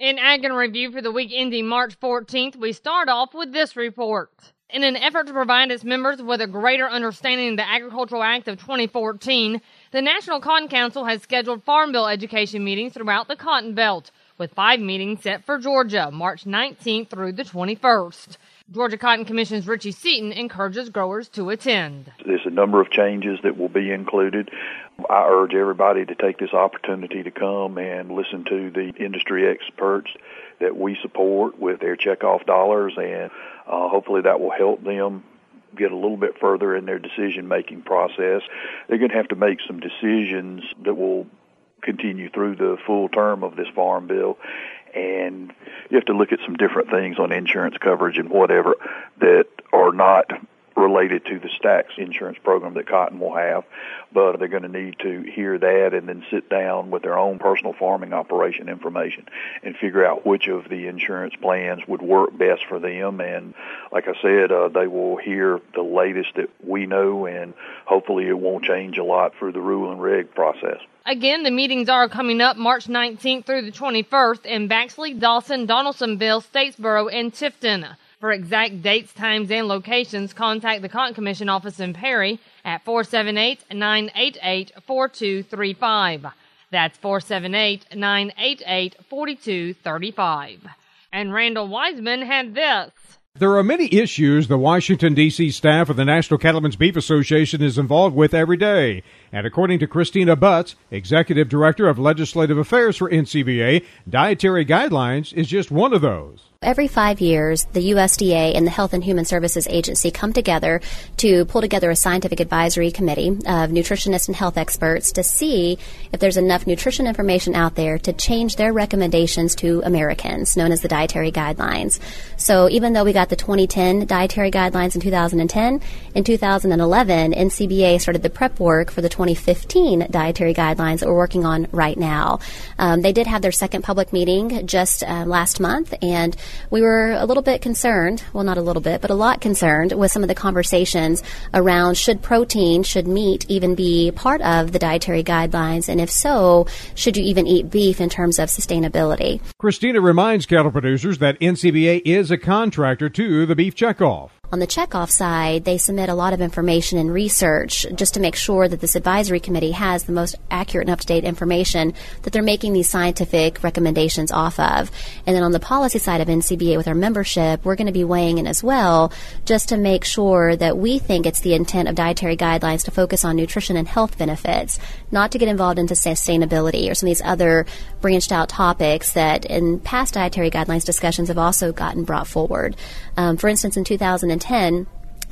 In Ag in Review for the week ending March 14th, we start off with this report. In an effort to provide its members with a greater understanding of the Agricultural Act of 2014, the National Cotton Council has scheduled Farm Bill education meetings throughout the Cotton Belt, with five meetings set for Georgia, March 19th through the 21st. Georgia Cotton Commission's Richey Seaton encourages growers to attend. A number of changes that will be included. I urge everybody to take this opportunity to come and listen to the industry experts that we support with their checkoff dollars, and uh, hopefully that will help them get a little bit further in their decision making process. They're going to have to make some decisions that will continue through the full term of this farm bill and you have to look at some different things on insurance coverage and whatever that are not related to the STAX insurance program that Cotton will have, but they're going to need to hear that and then sit down with their own personal farming operation information and figure out which of the insurance plans would work best for them. And like I said, uh, they will hear the latest that we know, and hopefully it won't change a lot for the rule and reg process. Again, the meetings are coming up March 19th through the 21st in Baxley, Dawson, Donaldsonville, Statesboro, and Tifton. For exact dates, times, and locations, contact the Cotton Commission office in Perry at 478-988-4235. That's 478-988-4235. And Randall Wiseman had this. There are many issues the Washington, D.C. staff of the National Cattlemen's Beef Association is involved with every day. And according to Kristina Butts, Executive Director of Legislative Affairs for NCBA, dietary guidelines is just one of those. Every five years, the USDA and the Health and Human Services Agency come together to pull together a scientific advisory committee of nutritionists and health experts to see if there's enough nutrition information out there to change their recommendations to Americans, known as the dietary guidelines. So even though we got the 2010 dietary guidelines in 2010, in 2011, NCBA started the prep work for the 2015 dietary guidelines that we're working on right now. Um, they did have their second public meeting just uh, last month, and we were a little bit concerned, well, not a little bit, but a lot concerned with some of the conversations around should protein, should meat even be part of the dietary guidelines? And if so, should you even eat beef in terms of sustainability? Kristina reminds cattle producers that NCBA is a contractor to the beef checkoff. On the checkoff side, they submit a lot of information and research just to make sure that this advisory committee has the most accurate and up to date information that they're making these scientific recommendations off of. And then on the policy side of NCBA with our membership, we're going to be weighing in as well just to make sure that we think it's the intent of dietary guidelines to focus on nutrition and health benefits, not to get involved into sustainability or some of these other branched out topics that in past dietary guidelines discussions have also gotten brought forward. Um, for instance, in 2010,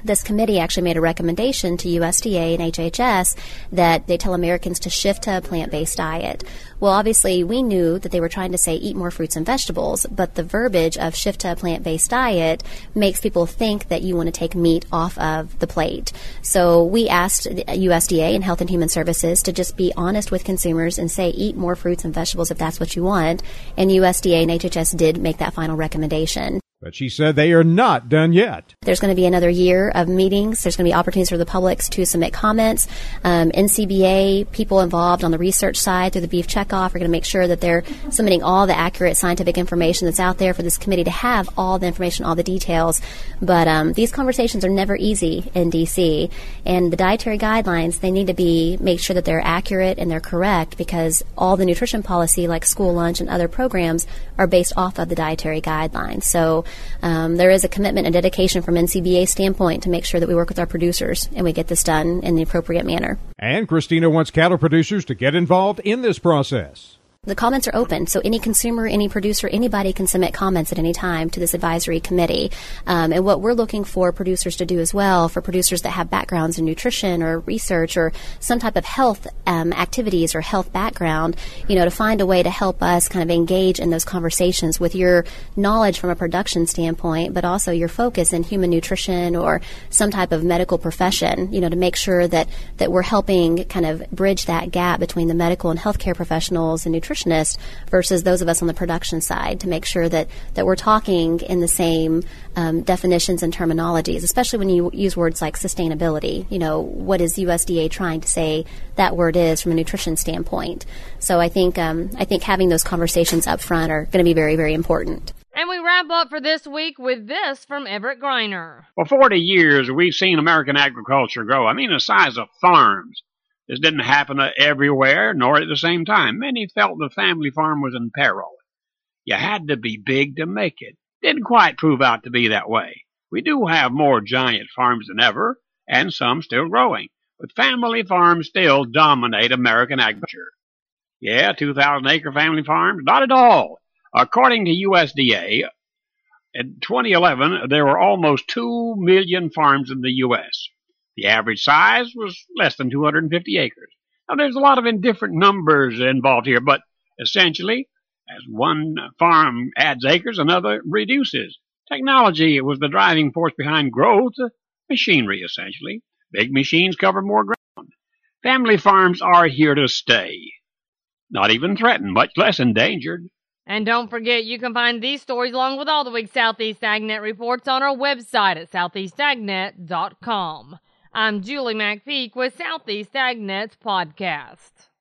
this committee actually made a recommendation to USDA and HHS that they tell Americans to shift to a plant based diet. Well, obviously, we knew that they were trying to say eat more fruits and vegetables, but the verbiage of shift to a plant based diet makes people think that you want to take meat off of the plate. So we asked USDA and Health and Human Services to just be honest with consumers and say eat more fruits and vegetables if that's what you want. And USDA and HHS did make that final recommendation. But she said they are not done yet. There's going to be another year of meetings. There's going to be opportunities for the publics to submit comments. Um, NCBA, people involved on the research side through the beef checkoff are going to make sure that they're submitting all the accurate scientific information that's out there for this committee to have all the information, all the details. But um, these conversations are never easy in DC. And the dietary guidelines, they need to be make sure that they're accurate and they're correct because all the nutrition policy, like school lunch and other programs, are based off of the dietary guidelines. So um, there is a commitment and dedication from NCBA standpoint to make sure that we work with our producers and we get this done in the appropriate manner. And Kristina wants cattle producers to get involved in this process. The comments are open, so any consumer, any producer, anybody can submit comments at any time to this advisory committee. Um, and what we're looking for producers to do as well, for producers that have backgrounds in nutrition or research or some type of health um, activities or health background, you know, to find a way to help us kind of engage in those conversations with your knowledge from a production standpoint, but also your focus in human nutrition or some type of medical profession, you know, to make sure that, that we're helping kind of bridge that gap between the medical and healthcare professionals and nutrition nutritionist versus those of us on the production side to make sure that, that we're talking in the same um, definitions and terminologies, especially when you use words like sustainability. You know, what is USDA trying to say that word is from a nutrition standpoint? So I think um, I think having those conversations up front are going to be very very important. And we wrap up for this week with this from Everett Griner. For 40 years, we've seen American agriculture grow. I mean, the size of farms. This didn't happen everywhere, nor at the same time. Many felt the family farm was in peril. You had to be big to make it. Didn't quite prove out to be that way. We do have more giant farms than ever, and some still growing. But family farms still dominate American agriculture. Yeah, 2,000 acre family farms? Not at all. According to USDA, in 2011, there were almost 2 million farms in the U.S. The average size was less than 250 acres. Now, there's a lot of indifferent numbers involved here, but essentially, as one farm adds acres, another reduces. Technology was the driving force behind growth, machinery essentially. Big machines cover more ground. Family farms are here to stay. Not even threatened, much less endangered. And don't forget, you can find these stories along with all the week's Southeast AgNet reports on our website at southeastagnet.com. I'm Julie McPeak with Southeast AgNet's podcast.